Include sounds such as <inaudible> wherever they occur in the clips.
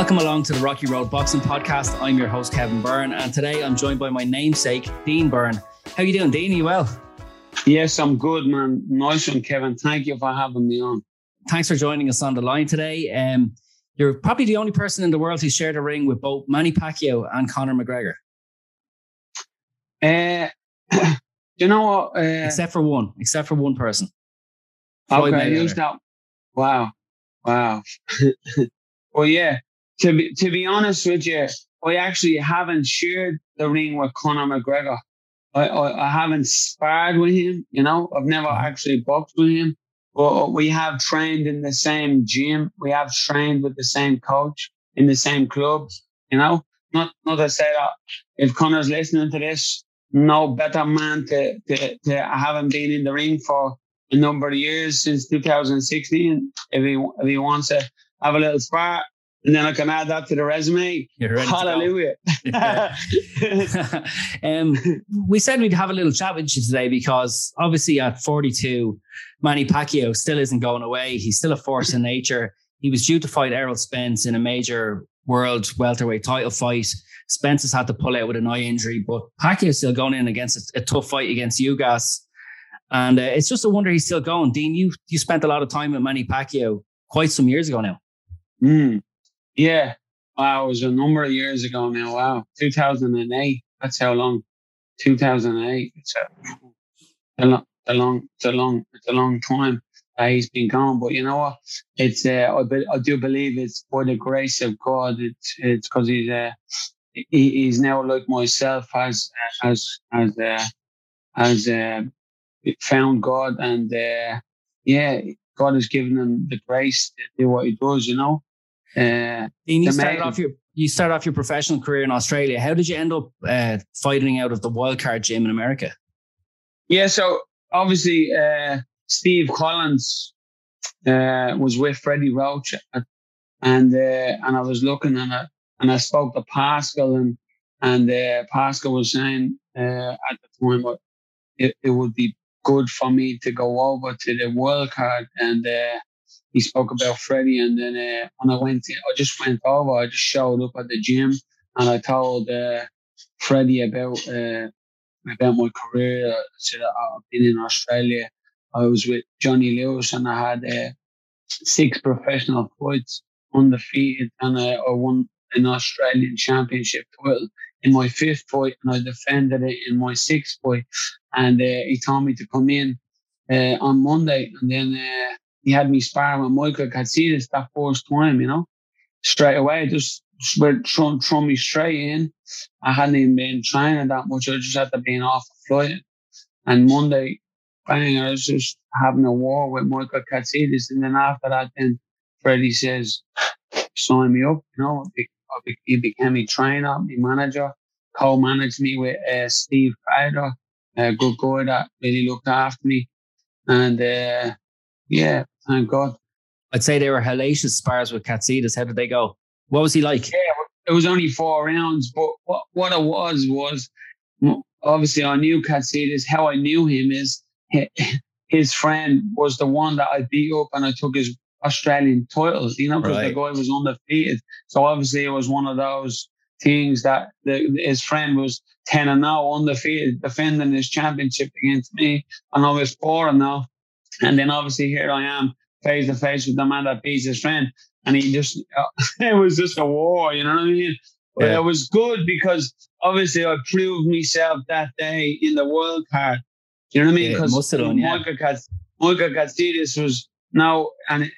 Welcome along to the Rocky Road Boxing Podcast. I'm your host Kevin Byrne, and today I'm joined by my namesake Dean Byrne. How you doing, Dean? Are you well? Yes, I'm good, man. Nice one, Kevin. Thank you for having me on. Thanks for joining us on the line today. Um, you're probably the only person in the world who's shared a ring with both Manny Pacquiao and Conor McGregor, Uh, <clears throat> you know what? Uh, except for one. Except for one person. Floyd okay, Mayweather. that. Wow, wow. <laughs> well, yeah. To be to be honest with you, I actually haven't shared the ring with Conor McGregor. I, I, I haven't sparred with him. You know, I've never mm-hmm. actually boxed with him. But uh, we have trained in the same gym. We have trained with the same coach in the same club. You know, not not to say that if Conor's listening to this, no better man to, to, to I haven't been in the ring for a number of years since 2016. If he if he wants to have a little spar, and then I can add that to the resume. You're ready to go. Hallelujah. <laughs> um, we said we'd have a little chat with you today because obviously at 42, Manny Pacquiao still isn't going away. He's still a force in nature. He was due to fight Errol Spence in a major world welterweight title fight. Spence has had to pull out with an eye injury, but Pacquiao's still going in against a, a tough fight against Ugas. And uh, it's just a wonder he's still going. Dean, you you spent a lot of time with Manny Pacquiao quite some years ago now. Mm. Yeah. Wow. It was a number of years ago now. Wow. 2008. That's how long. 2008. It's a, a, long, a long, it's a long, it's a long time. He's been gone, but you know what? It's uh, I, be, I do believe it's by the grace of God. It's it's because he's uh, he, he's now like myself has has has uh, has uh, found God and uh, yeah, God has given him the grace to do what he does. You know. Uh, you started off your you started off your professional career in Australia. How did you end up uh, fighting out of the wildcard gym in America? Yeah, so obviously uh, Steve Collins uh, was with Freddie Roach, at, and uh, and I was looking and I and I spoke to Paschal and and uh, Paschal was saying uh, at the time it, it would be good for me to go over to the wild card and uh, he spoke about Freddie and then uh, when I went to, I just went over I just showed up at the gym and I told uh, Freddie about uh, about my career. I said I've been in Australia. I was with Johnny Lewis and I had uh, six professional fights undefeated and uh, I won an Australian championship title in my fifth fight and I defended it in my sixth fight. And uh, he told me to come in uh, on Monday and then uh, he had me sparring with Michael Katsidis that first time, you know, straight away. Just went throw, throw me straight in. I hadn't even been training that much. I just had to be off a flight. And Monday, bang, I was just having a war with Michael Katsidis. And then after that, then Freddie says, sign me up, you know. He became my trainer, my manager, co-managed me with uh, Steve Fader, a good guy that really looked after me. And uh, yeah, thank God. I'd say they were hellacious spars with Katsidis. How did they go? What was he like? Yeah, it was only four rounds, but what, what it was was obviously I knew Katsidis. How I knew him is <laughs> his friend was the one that I beat up, and I took his Australian titles, you know, because Right. the guy was undefeated. So obviously it was one of those things that the, his friend was 10 and now undefeated, defending his championship against me. And I was 4 and now. And then obviously here I am face to face with the man that beats his friend. And he just, <laughs> it was just a war, you know what I mean? But Yeah. it was good because obviously I proved myself that day in the wild card. You know what I mean? Yeah, Because must have done, yeah. Michael, Kat- Michael Katsidis was now, and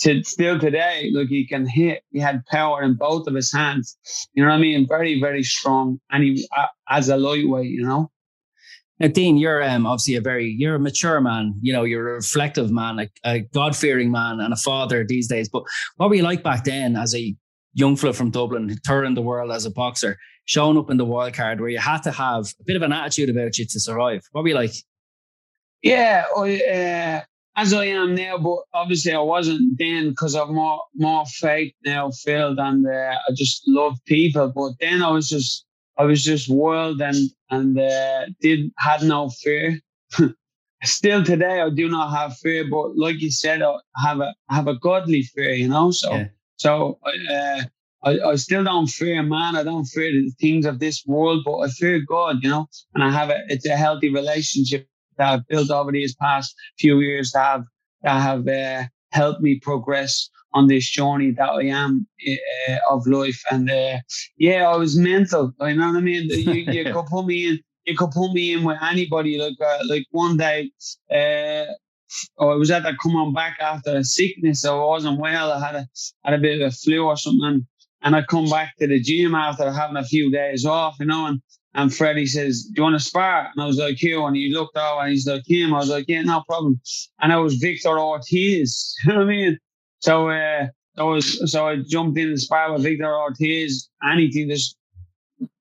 to still today, look, he can hit. He had power in both of his hands. You know what I mean? Very, very strong. And he, uh, as a lightweight, you know? Now, Dean, you're um, obviously a very you're a mature man. You know, you're a reflective man, a, a God fearing man, and a father these days. But what were you like back then as a young fella from Dublin, touring the world as a boxer, showing up in the wild card where you had to have a bit of an attitude about you to survive? What were you like? Yeah, I, uh, as I am now, but obviously I wasn't then because I've more more faith now, Phil, and uh, I just love people. But then I was just I was just wild and and uh, did had no fear. <laughs> Still today, I do not have fear, but like you said, I have a have a godly fear, you know. So Yeah. so uh, I I still don't fear man. I don't fear the things of this world, but I fear God, you know. And I have a it's a healthy relationship that I've built over these past few years that have that have uh, helped me progress on this journey that I am uh, of life. And uh, yeah, I was mental. You know what I mean? You, you <laughs> could put me in. You could put me in with anybody. Like uh, like one day, uh, I was at that come on back after a sickness. I wasn't well. I had a had a bit of a flu or something. And I come back to the gym after having a few days off, you know, and and Freddie says, Do you want to spar? And I was like, Hugh. And he looked over and he's like, Him. I was like, Yeah, no problem. And I was Victor Ortiz. <laughs> you know what I mean? So, uh, I was, so I jumped in and spar with Victor Ortiz. Anything just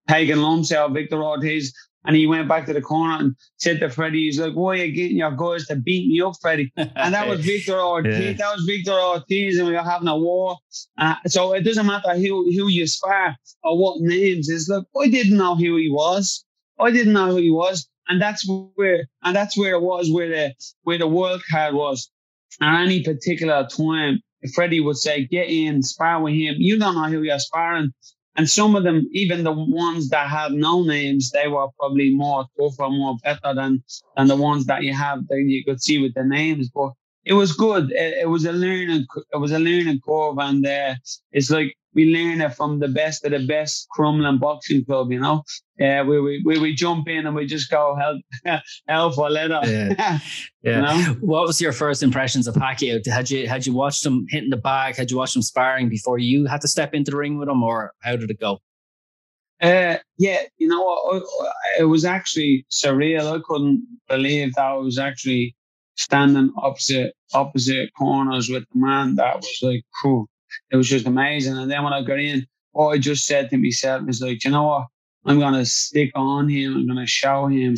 taking lumps out of Victor Ortiz. And he went back to the corner and said to Freddie, he's like, why are you getting your guys to beat me up, Freddie? <laughs> And that was Victor Ortiz. Yeah. That was Victor Ortiz, and we were having a war. Uh, so it doesn't matter who, who you spar or what names. It's like I didn't know who he was. I didn't know who he was, and that's where and that's where it was where the where the wild card was. At any particular time, Freddie would say, "Get in, spar with him." You don't know who you're sparring. And some of them, even the ones that have no names, they were probably more tougher, more better than than the ones that you have that you could see with the names. But it was good. It, it was a learning. It was a learning curve, and uh, it's like we learn it from the best of the best Crumlin Boxing Club. You know, uh, we we we, we jump in and we just go help <laughs> hell for leather. Yeah. <laughs> You know? What was your first impressions of Pacquiao? Had you had you watched him hitting the bag? Had you watched him sparring before you had to step into the ring with him, or how did it go? Uh, yeah, you know, what, I- it was actually surreal. I couldn't believe that I was actually standing opposite opposite corners with the man. That was like, cool. It was just amazing. And then when I got in, what I just said to myself was like, you know what? I'm gonna stick on him. I'm gonna show him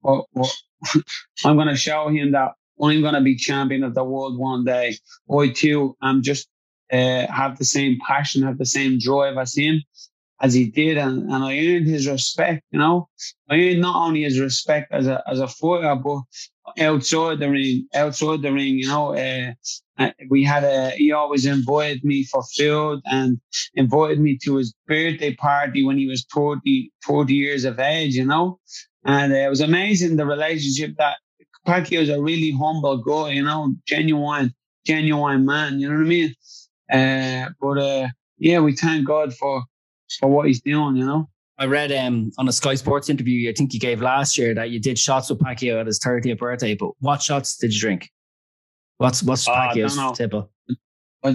what what <laughs> I'm gonna show him that I'm gonna be champion of the world one day. I too I'm just uh, have the same passion, have the same drive as him as he did, and, and I earned his respect. You know, I earned not only his respect as a as a fighter, but outside the ring, outside the ring. You know, uh, uh, we had a. He always invited me for food and invited me to his birthday party when he was 30, 30 years of age. You know, and uh, it was amazing the relationship that Pacquiao is a really humble guy. You know, genuine, genuine man. You know what I mean? Uh, but uh, yeah, we thank God for for what he's doing, you know. I read um, on a Sky Sports interview, I think you gave last year that you did shots with Pacquiao at his 30th birthday. But what shots did you drink? What's what's I Pacquiao's know. I, I, I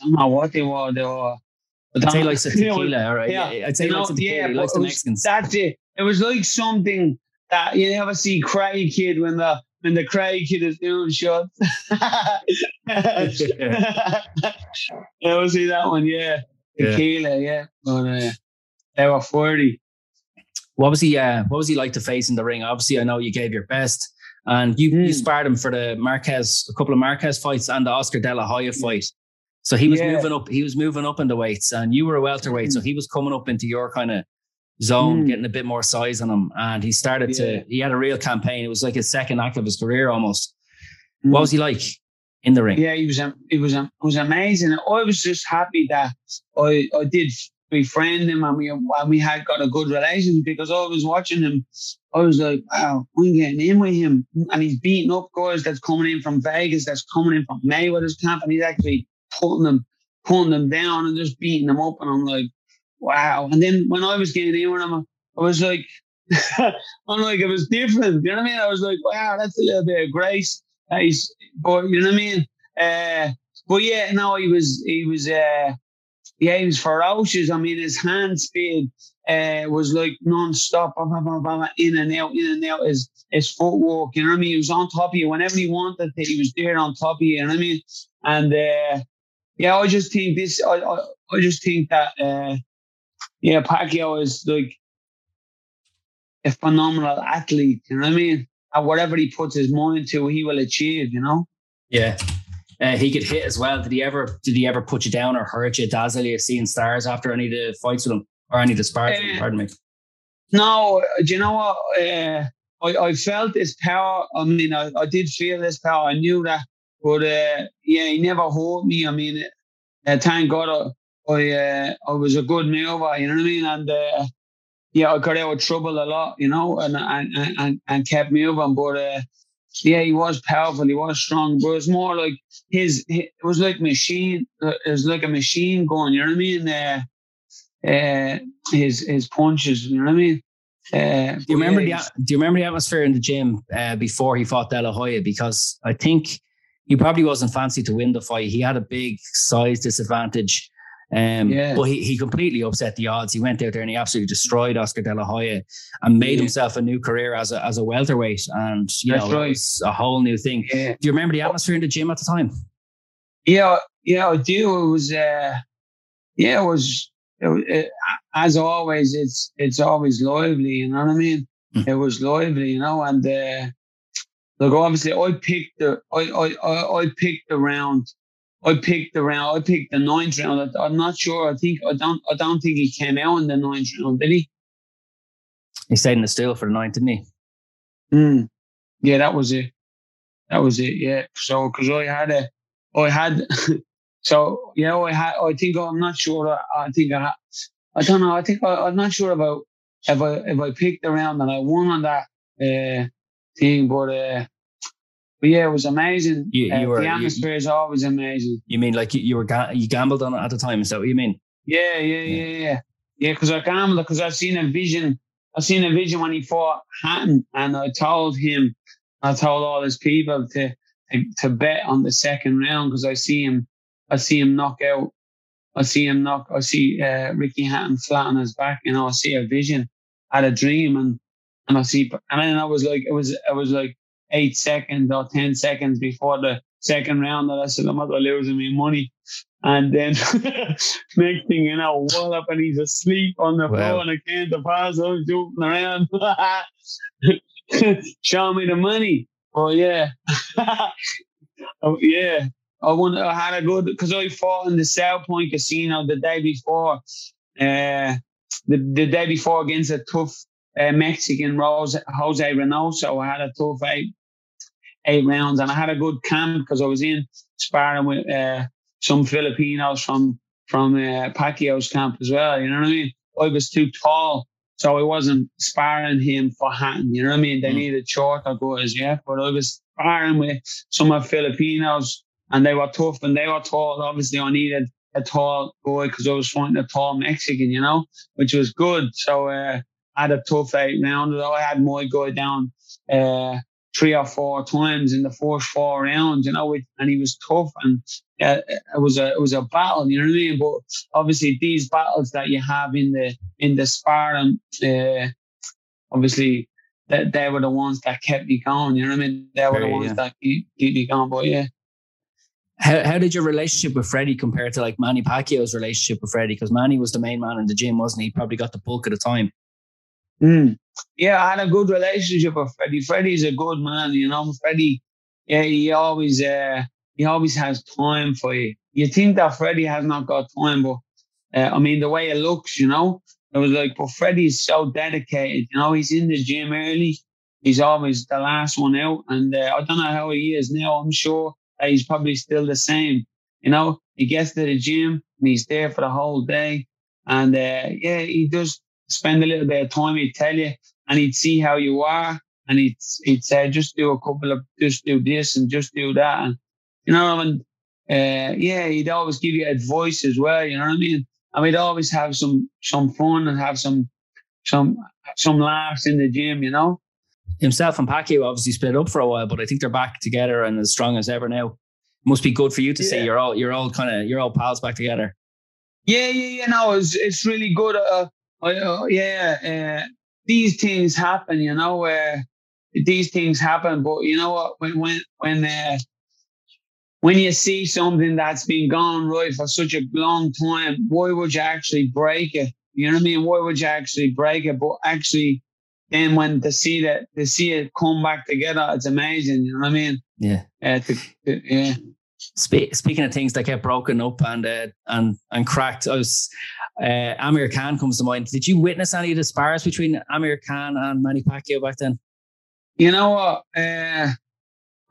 don't know what they were. They were. I I'd say like some You know, tequila, <laughs> all right? yeah. I'd say you like know, tequila. yeah, he likes it the was- Mexicans. That's it. It was like something that you never see Craig Kid when the when the Craig Kid is doing shots. <laughs> <laughs> yeah, we'll see that one. Yeah. Tequila. Yeah, but uh, they were forty. What was he? Uh, what was he like to face in the ring? Obviously, I know you gave your best, and you you Hmm. sparred him for the Marquez, a couple of Marquez fights, and the Oscar De La Hoya fight. So he was Yeah. moving up. He was moving up in the weights, and you were a welterweight, so he was coming up into your kind of zone, Hmm. getting a bit more size on him, and he started Yeah. to. He had a real campaign. It was like his second act of his career almost. Hmm. What was he like? In the ring. Yeah, he was it was it was amazing. I was just happy that I I did befriend him and we and we had got a good relation because I was watching him. I was like, wow, I'm getting in with him, and he's beating up guys that's coming in from Vegas, that's coming in from Mayweather's camp, and he's actually putting them putting them down and just beating them up, and I'm like, wow. And then when I was getting in with him, I was like. <laughs> I'm like, it was different. You know what I mean? I was like, wow, that's a little bit of grace. He's, but you know what I mean? Uh, but yeah, no, he was, he was, uh, yeah, he was ferocious. I mean, his hand speed uh, was like non-stop, blah, blah, blah, in and out, in and out. His his footwork, you know what I mean? He was on top of you whenever he wanted. He was there on top of you, you know what I mean? And uh, yeah, I just think this. I I, I just think that uh, yeah, Pacquiao is like a phenomenal athlete. You know what I mean? And whatever he puts his mind to, he will achieve. You know? Yeah. Uh, he could hit as well. Did he ever? Did he ever put you down or hurt you, dazzle you, seeing stars after any of the fights with him or any of the spars? Uh, him, pardon me. No, do you know what? Uh, I, I felt his power. I mean, I, I did feel his power. I knew that, but uh, yeah, he never hurt me. I mean, uh, thank God, I I, uh, I was a good mover. You know what I mean? And uh, yeah, I got out of trouble a lot. You know, and and and, and kept moving. But yeah, he was powerful. He was strong, but it was more like his. It was like machine. Uh, it was like a machine going. You know what I mean? Uh, uh, his his punches. You know what I mean? Uh, do you remember yeah, the Do you remember the atmosphere in the gym uh, before he fought De La Hoya? Because I think he probably wasn't fancy to win the fight. He had a big size disadvantage. Um, yeah. But he, he completely upset the odds. He went out there and he absolutely destroyed Oscar De La Hoya and made yeah. himself a new career as a, as a welterweight. And, you That's know, right. it's a whole new thing. Yeah. Do you remember the atmosphere in the gym at the time? Yeah, yeah, I do. It was, uh, yeah, it was, it, it, as always, it's it's always lively, you know what I mean? Mm. It was lively, you know, and uh, look, obviously, I picked the I I I picked the round I picked the round. I picked the ninth round. I'm not sure. I think I don't. I don't think he came out in the ninth round. Did he? He stayed in the steel for the ninth, didn't he? Hmm. Yeah, that was it. That was it. Yeah. So because I had a, I had. <laughs> so yeah, I had. I think I'm not sure. I think I. I don't know. I think I, am not sure about if I if I picked the round and I won on that uh, thing, but. Uh, but yeah, it was amazing. You, you uh, were, the atmosphere you, is always amazing. You mean like you, you were ga- you gambled on it at the time? Is that what you mean? Yeah, yeah, yeah, yeah, yeah. Because I gambled because I've seen a vision. I seen a vision when he fought Hatton, and I told him, I told all his people to to, to bet on the second round because I see him, I see him knock out. I see him knock. I see uh, Ricky Hatton flat on his back, and I see a vision, I had a dream, and and I see, and then I was like, it was, it was like eight seconds or 10 seconds before the second round that I said, I'm not losing me money. And then <laughs> next thing you know, wall up and he's asleep on the floor and I can't deposit. I was joking around. <laughs> Show me the money. Oh yeah. <laughs> oh yeah. I won, I had a good because I fought in the South Point Casino the day before. Uh, the, the day before against a tough uh, Mexican Rose, Jose Reynoso. I had a tough eight eight rounds, and I had a good camp because I was in sparring with uh, some Filipinos from from uh, Pacquiao's camp as well. You know what I mean? I was too tall, so I wasn't sparring him for Hatton. You know what I mean? They mm. needed shorter guys, yeah. But I was sparring with some of Filipinos, and they were tough and they were tall. Obviously, I needed a tall boy because I was fighting a tall Mexican, you know, which was good. So uh, had a tough eight round. I had my guy down uh, three or four times in the first four rounds, you know, and he was tough and uh, it was a it was a battle, you know what I mean? But obviously these battles that you have in the in the sparring, uh, obviously that they were the ones that kept me going, you know what I mean? They were Very, the ones yeah. that keep, keep me going, but yeah. How, how did your relationship with Freddie compare to like Manny Pacquiao's relationship with Freddie? Because Manny was the main man in the gym, wasn't he? He probably got the bulk of the time. Mm. Yeah, I had a good relationship with Freddie. Freddie's a good man, you know. Freddie, yeah, he always uh, he always has time for you. You think that Freddie has not got time, but uh, I mean the way it looks, you know, it was like, but Freddie's so dedicated. You know, he's in the gym early. He's always the last one out, and uh, I don't know how he is now. I'm sure he's probably still the same. You know, he gets to the gym and he's there for the whole day. And uh, yeah, he does spend a little bit of time. He'd tell you and he'd see how you are. And he'd, he'd say, just do a couple of, just do this and just do that. And, you know, and uh, yeah, he'd always give you advice as well. You know what I mean? And we'd always have some, some fun and have some, some, some laughs in the gym, you know? Himself and Pacquiao obviously split up for a while, but I think they're back together and as strong as ever now. Must be good for you to yeah. see you're all, you're all kind of, you're all pals back together. Yeah, yeah, yeah. No, it's, it's really good. Uh, uh, yeah, uh, these things happen, you know, where these things happen. But you know what? When when when uh, when you see something that's been going right for such a long time, why would you actually break it? You know what I mean? Why would you actually break it? But actually, then when to see that to see it come back together, it's amazing. You know what I mean? Yeah. Uh, to, to, yeah. Spe- speaking of things that get broken up and uh, and and cracked, I was uh, Amir Khan comes to mind. Did you witness any of the spars between Amir Khan and Manny Pacquiao back then? You know what? Uh,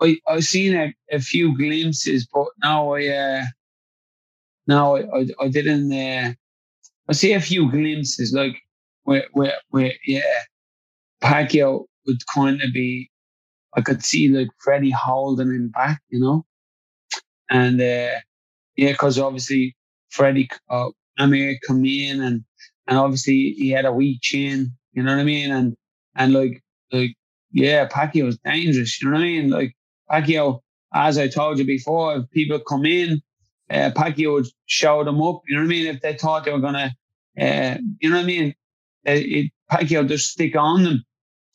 I I've seen a, a few glimpses, but no, I uh, no, I, I, I didn't. Uh, I see a few glimpses, like where where where yeah, Pacquiao would kind of be. I could see like Freddie holding him back, you know, and uh, yeah, because obviously Freddie uh, Amir come in and and obviously he had a weak chin, you know what I mean, and and like like yeah, Pacquiao was dangerous, you know what I mean, like Pacquiao, as I told you before, if people come in, uh, Pacquiao would show them up, you know what I mean, if they thought they were gonna, uh, you know what I mean, it, it, Pacquiao just stick on them.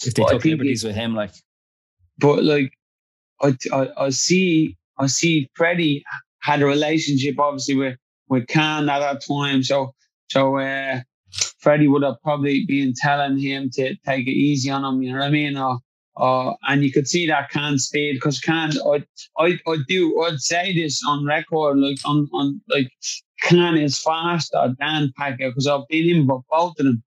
If they but took liberties with him, like. But like, I, I, I see I see Freddie had a relationship obviously with with Khan at that time, so so uh, Freddie would have probably been telling him to take it easy on him. You know what I mean? Or, or and you could see that Khan speed because Khan, I I I do I'd say this on record, like on on like Khan is faster than Pacquiao because I've been in both of them,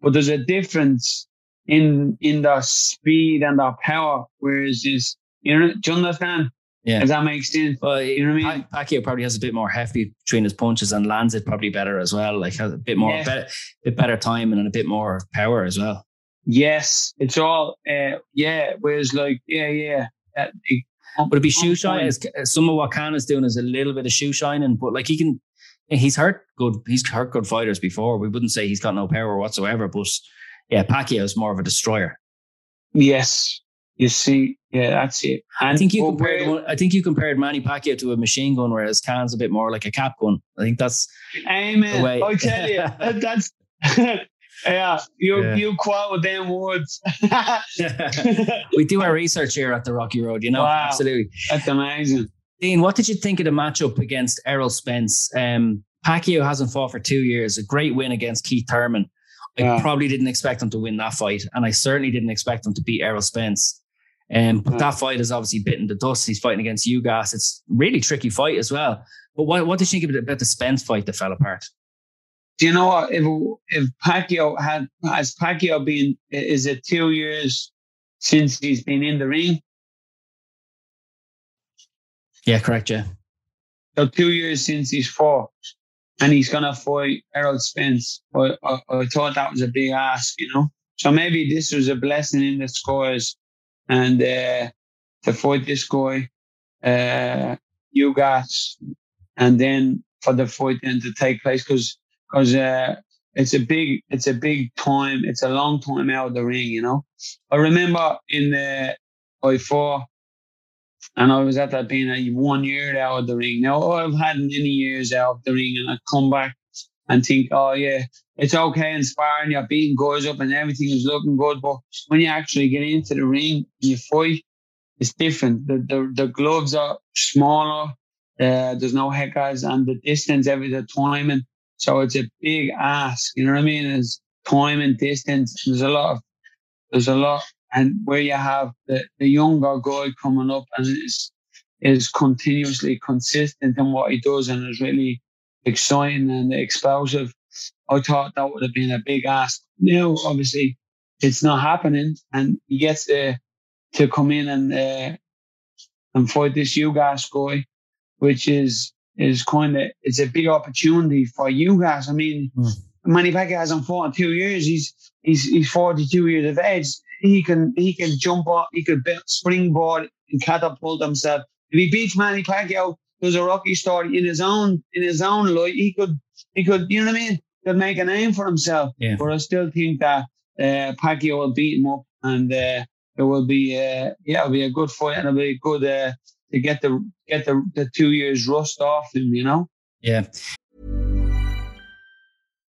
but there's a difference in in the speed and the power. Whereas is you know, do you understand? Yeah. Does that make sense? Well, you know what I mean? Pacquiao probably has a bit more hefty between his punches and lands it probably better as well. Like has a bit more, yeah. better, bit better time and a bit more power as well. Yes, it's all, uh, yeah. Whereas like, yeah, yeah. Uh, it, but it be shoe shine. Some of what Khan is doing is a little bit of shoe shining, but like he can, he's hurt good. He's hurt good fighters before. We wouldn't say he's got no power whatsoever, but yeah, Pacquiao is more of a destroyer. Yes, you see, yeah, that's it. And I think you compared. I think you compared Manny Pacquiao to a machine gun, whereas Khan's a bit more like a cap gun. I think that's. Amen. I tell you, <laughs> that's. <laughs> yeah, you yeah. you quote with them words. <laughs> we do our research here at the Rocky Road. You know, wow, absolutely. That's amazing. Dean, what did you think of the matchup against Errol Spence? Um, Pacquiao hasn't fought for two years. A great win against Keith Thurman. I yeah. probably didn't expect him to win that fight, and I certainly didn't expect him to beat Errol Spence. Um, but that fight is obviously bitten the dust. He's fighting against Ugas. It's really tricky fight as well. But what, what did you think about the Spence fight that fell apart? Do you know what? If if Pacquiao had has Pacquiao been is it two years since he's been in the ring? Yeah, correct. Yeah. So two years since he's fought, and he's gonna fight Errol Spence. I, I, I thought that was a big ask, you know. So maybe this was a blessing in the scores and uh, fight this guy, uh, Ugas, and then for the fight then to take place because because uh, it's a big it's a big time it's a long time out of the ring you know? I remember in the I four and I was at that being a one year out of the ring. Now I've had many years out of the ring and I come back and think oh yeah it's okay inspiring you're beating guys up and everything is looking good. But when you actually get into the ring and you fight, it's different. The the, the gloves are smaller. Uh, there's no heckers and the distance every the timing. So it's a big ask. You know what I mean? It's time and distance. There's a lot of there's a lot and where you have the, the younger guy coming up and is is continuously consistent in what he does and is really exciting and explosive I thought that would have been a big ask. Now, obviously, it's not happening, and he gets to to come in and uh, and fight this Ugas guy, which is is kind of it's a big opportunity for Ugas. I mean, mm. Manny Pacquiao has on fought in two years. He's he's he's 42 years of age. He can he can jump up. He could springboard and catapult himself. If he beats Manny Pacquiao, there's a rocky story in his own in his own life. He could he could you know what I mean? Could make a name for himself. Yeah. But I still think that uh, Pacquiao will beat him up, and uh, it will be uh, yeah, it'll be a good fight, and it'll be good uh, to get the get the, the two years rust off him. You know. Yeah.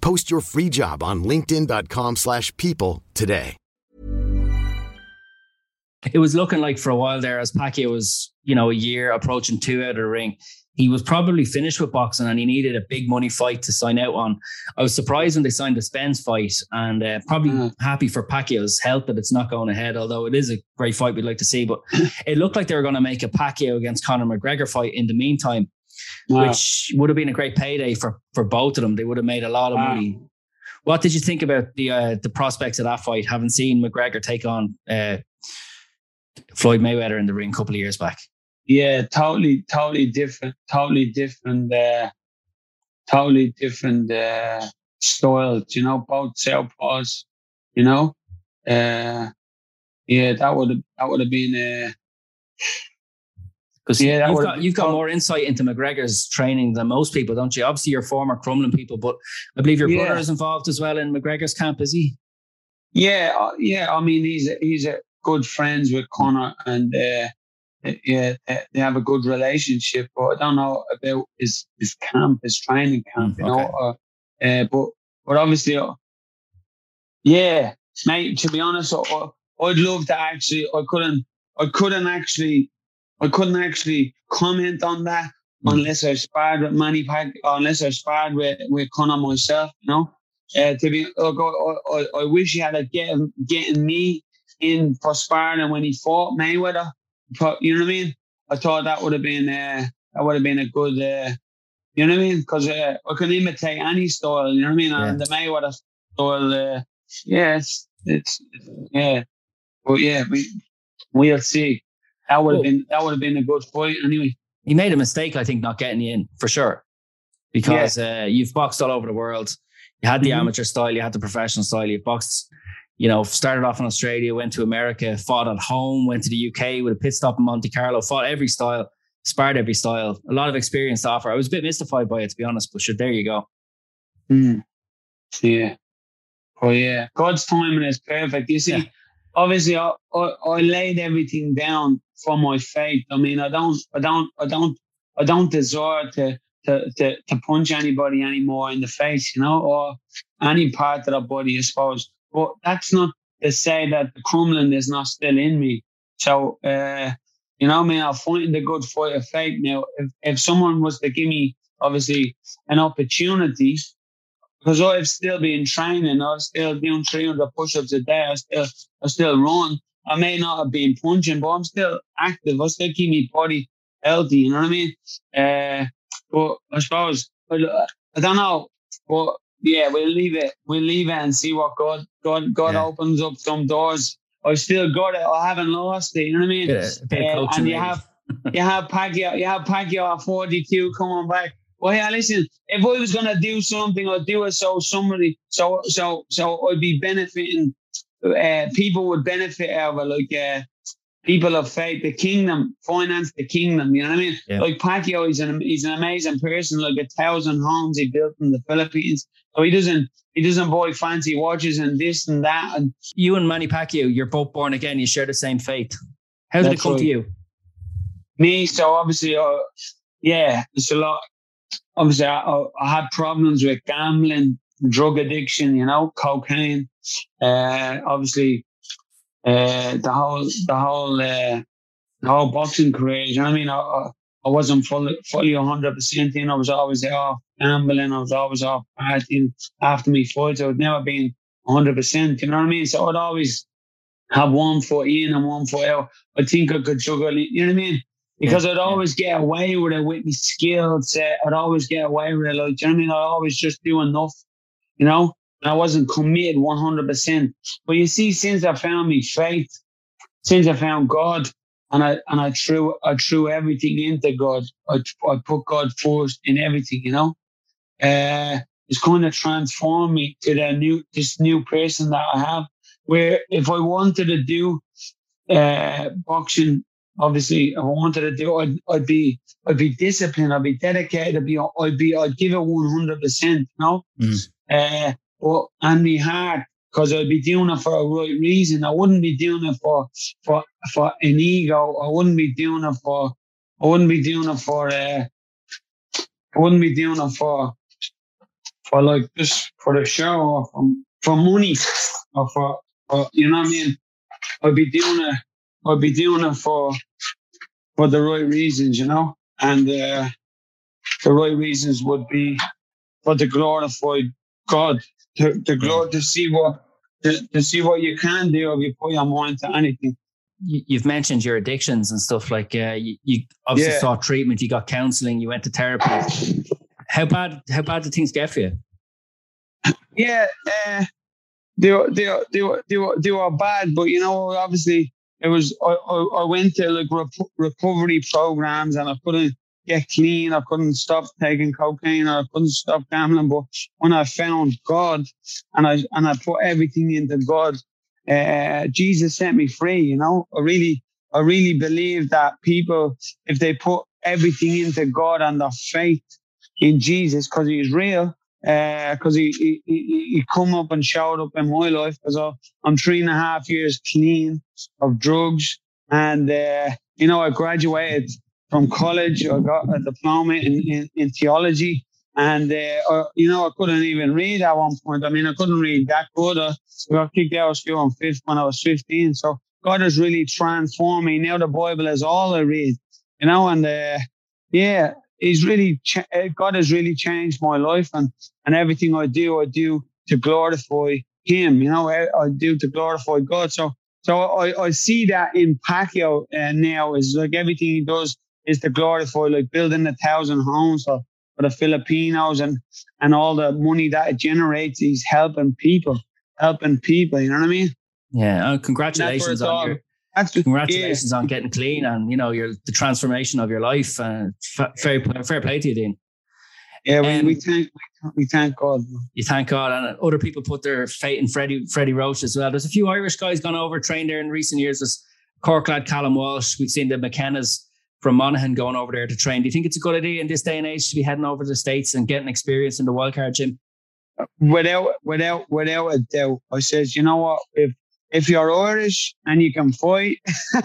Post your free job on linkedin.com slash people today. It was looking like for a while there as Pacquiao was, you know, a year approaching two out of the ring he was probably finished with boxing and he needed a big money fight to sign out on. I was surprised when they signed the Spence fight and uh, probably mm. happy for Pacquiao's health that it's not going ahead, although it is a great fight we'd like to see. But <clears throat> it looked like they were going to make a Pacquiao against Conor McGregor fight in the meantime, wow. which would have been a great payday for, for both of them. They would have made a lot of wow. money. What did you think about the uh, the prospects of that fight? Having seen McGregor take on uh, Floyd Mayweather in the ring a couple of years back yeah, totally, totally different, totally different, uh, totally different uh, styles. You know, both southpaws. You know, uh, yeah, that would have that would have been. Uh, because yeah, you've got, you've got more insight into McGregor's training than most people, don't you? Obviously, you're former Crumlin people, but I believe your yeah. brother is involved as well in McGregor's camp, is he? Yeah, uh, yeah. I mean, he's a, he's a good friends with Conor, and uh, yeah, they have a good relationship. But I don't know about his his camp, his training camp, you okay. know. Uh, uh, but but obviously, uh, yeah, mate. To be honest, I, I'd love to actually. I couldn't. I couldn't actually. I couldn't actually comment on that mm. unless I sparred with Manny Pack, unless I sparred with with Conor myself. You know. Uh, to be, look, I, I, I wish he had a getting getting me in for sparring when he fought Mayweather you know what I mean? I thought that would have been uh, that would have been a good, uh, you know what I mean? Because uh, I can imitate any style, you know what I mean? Yeah. And the Mayweather style, uh, yeah, it's, it's, yeah, but yeah, we we'll see. That would have been that would have been a good fight anyway. He made a mistake, I think, not getting in for sure, because yeah. uh, you've boxed all over the world. You had the mm-hmm. amateur style, you had the professional style, you've boxed you know, started off in Australia, went to America, fought at home, went to the UK with a pit stop in Monte Carlo, fought every style, sparred every style, a lot of experience to offer. I was a bit mystified by it, to be honest, but sure, there you go. Mm. Yeah. Oh, yeah. God's timing is perfect. You see, yeah. obviously, I, I, I laid everything down for my faith. I mean, I don't, I don't, I don't, I don't desire to, to, to, to punch anybody anymore in the face, you know, or any part of the body, I suppose. But that's not to say that the Crumlin is not still in me. So, uh, you know, I mean, I'll find the good fight of faith now. If, if someone was to give me, obviously, an opportunity, because I've still been training, I'm still been doing 300 push-ups a day, I still, I still run. I may not have been punching, but I'm still active. I still keep my body healthy. You know what I mean? Uh, but I suppose I, I don't know. But yeah, we'll leave it. We'll leave it and see what God God God yeah. opens up some doors. I still got it. I haven't lost it. You know what I mean? Yeah, uh, and <laughs> you have you have Pacquiao, you have Pacquiao at 42 coming back. Well, yeah, listen, if I was gonna do something, I'd do it so somebody, so so so I'd be benefiting. Uh, people would benefit out of it, like uh, people of faith, the kingdom, finance the kingdom. You know what I mean? Yeah. Like Pacquiao, he's an he's an amazing person. Like a thousand homes he built in the Philippines. So he doesn't he doesn't buy fancy watches and this and that. And you and Manny Pacquiao, you're both born again. You share the same faith. How did it come right. to you? Me, so obviously, uh, yeah, it's a lot. Obviously, I, I had problems with gambling, drug addiction, you know, cocaine. Uh, obviously, uh, the whole the whole uh, the whole boxing career. You know what I mean? I, I wasn't fully fully hundred percent in. I was always off gambling. I was always off partying after me fights. I was never been hundred percent. You know what I mean? So I'd always have one foot in and one foot out. I think I could juggle. You know what I mean? Because yeah, I'd always yeah. get away with it with my skill set. I'd always get away with it. Like, you know what I mean? I always just do enough, you know? I wasn't committed 100%. But you see, since I found my faith, since I found God, and I and I threw I threw everything into God. I, I put God first in everything, you know. Uh, it's kind of transformed me to the new this new person that I have. Where if I wanted to do uh, boxing, obviously, if I wanted to do, I'd, I'd be I'd be disciplined. I'd be dedicated. I'd be I'd be I'd give it one hundred percent. You know. Mm. Uh, but and me heart because I'd be doing it for a right reason. I wouldn't be doing it for for for an ego. I wouldn't be doing it for I wouldn't be doing it for uh, I wouldn't be doing it for for like just for the show or for, for money or for, for you know what I mean. I'd be doing it. I'd be doing it for for the right reasons, you know, and uh, the right reasons would be for the glorified God to, to grow to see what to, to see what you can do if you put your mind to anything. You've mentioned your addictions and stuff like uh, you, you obviously yeah. sought treatment, you got counselling, you went to therapy. How bad? How bad did things get for you? Yeah, uh, they were, they were, they were, they were, they were bad, but you know, obviously, it was. I, I, I went to like rep- recovery programs, and I couldn't get clean. I couldn't stop taking cocaine. I couldn't stop gambling. But when I found God and I and I put everything into God, uh, Jesus set me free. You know, I really I really believe that people, if they put everything into God and their faith in Jesus, because He's real, because uh, he, he, he he come up and showed up in my life because I'm three and a half years clean of drugs and uh, you know I graduated from college. I got a diploma in, in, in theology. And, uh, uh, you know, I couldn't even read at one point. I mean, I couldn't read that good. I got kicked out of school in fifth when I was 15. So God has really transformed me. Now the Bible is all I read, you know, and, uh, yeah, he's really, ch- uh, God has really changed my life and, and everything I do, I do to glorify him, you know, I, I do to glorify God. So, so I, I see that in Pacquiao uh, now is like everything he does is to glorify like building a thousand homes for, for the Filipinos and and all the money that it generates. He's helping people, helping people. You know what I mean? Yeah. Oh, congratulations on your, congratulations yeah. on getting clean and you know your the transformation of your life. Uh, fair fair play to you, Dean. Yeah, we, um, we thank we thank God. You thank God, and other people put their faith in Freddie Freddie Roach as well. There's a few Irish guys gone over trained there in recent years. There's Cork lad Callum Walsh. We've seen the McKennas from Monaghan going over there to train. Do you think it's a good idea in this day and age to be heading over to the States and getting experience in the wildcard gym? Without without without a doubt. I says, you know what, if if you're Irish and you can fight, <laughs>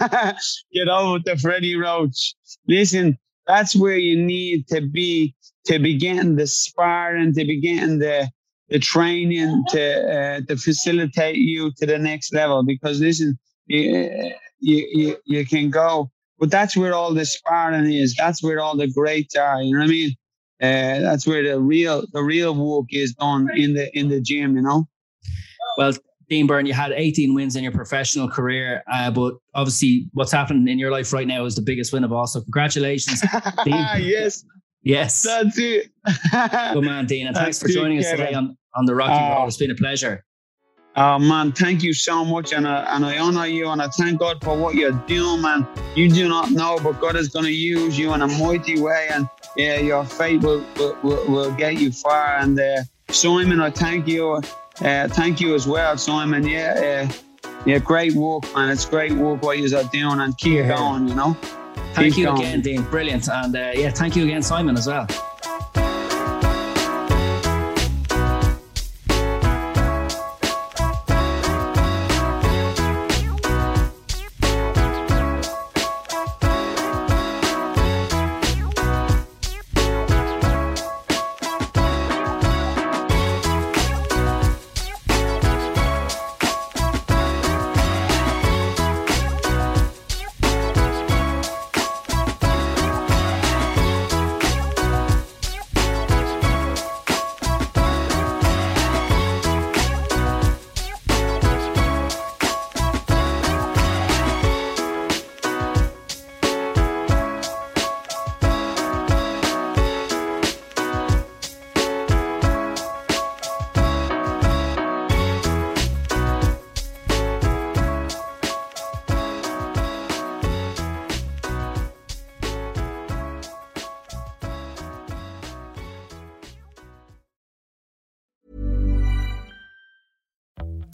get over to Freddie Roach. Listen, that's where you need to be to be getting the sparring, to be getting the the training to uh, to facilitate you to the next level. Because listen, you, you you you can go but that's where all the sparring is. That's where all the greats are. You know what I mean? Uh, that's where the real the real work is done in the in the gym. You know. Well, Dean Byrne, you had 18 wins in your professional career, uh, but obviously, what's happening in your life right now is the biggest win of all. So, congratulations, <laughs> Dean. yes. Yes. That's it. <laughs> Good man, Dean. And thanks That's for joining it, us today on, on the Rocky Oh. Road. It's been a pleasure. Oh man, thank you so much, and I, and I honor you, and I thank God for what you're doing, man. You do not know, but God is going to use you in a mighty way, and yeah, your faith will will, will, will get you far. And uh, Simon, I thank you, uh, thank you as well, Simon. Yeah, uh, yeah, great work, man. It's great work what you are doing, and keep Yeah. going. You know. Thank Keep you going. again, Dean. Brilliant. And uh, yeah, thank you again, Simon, as well.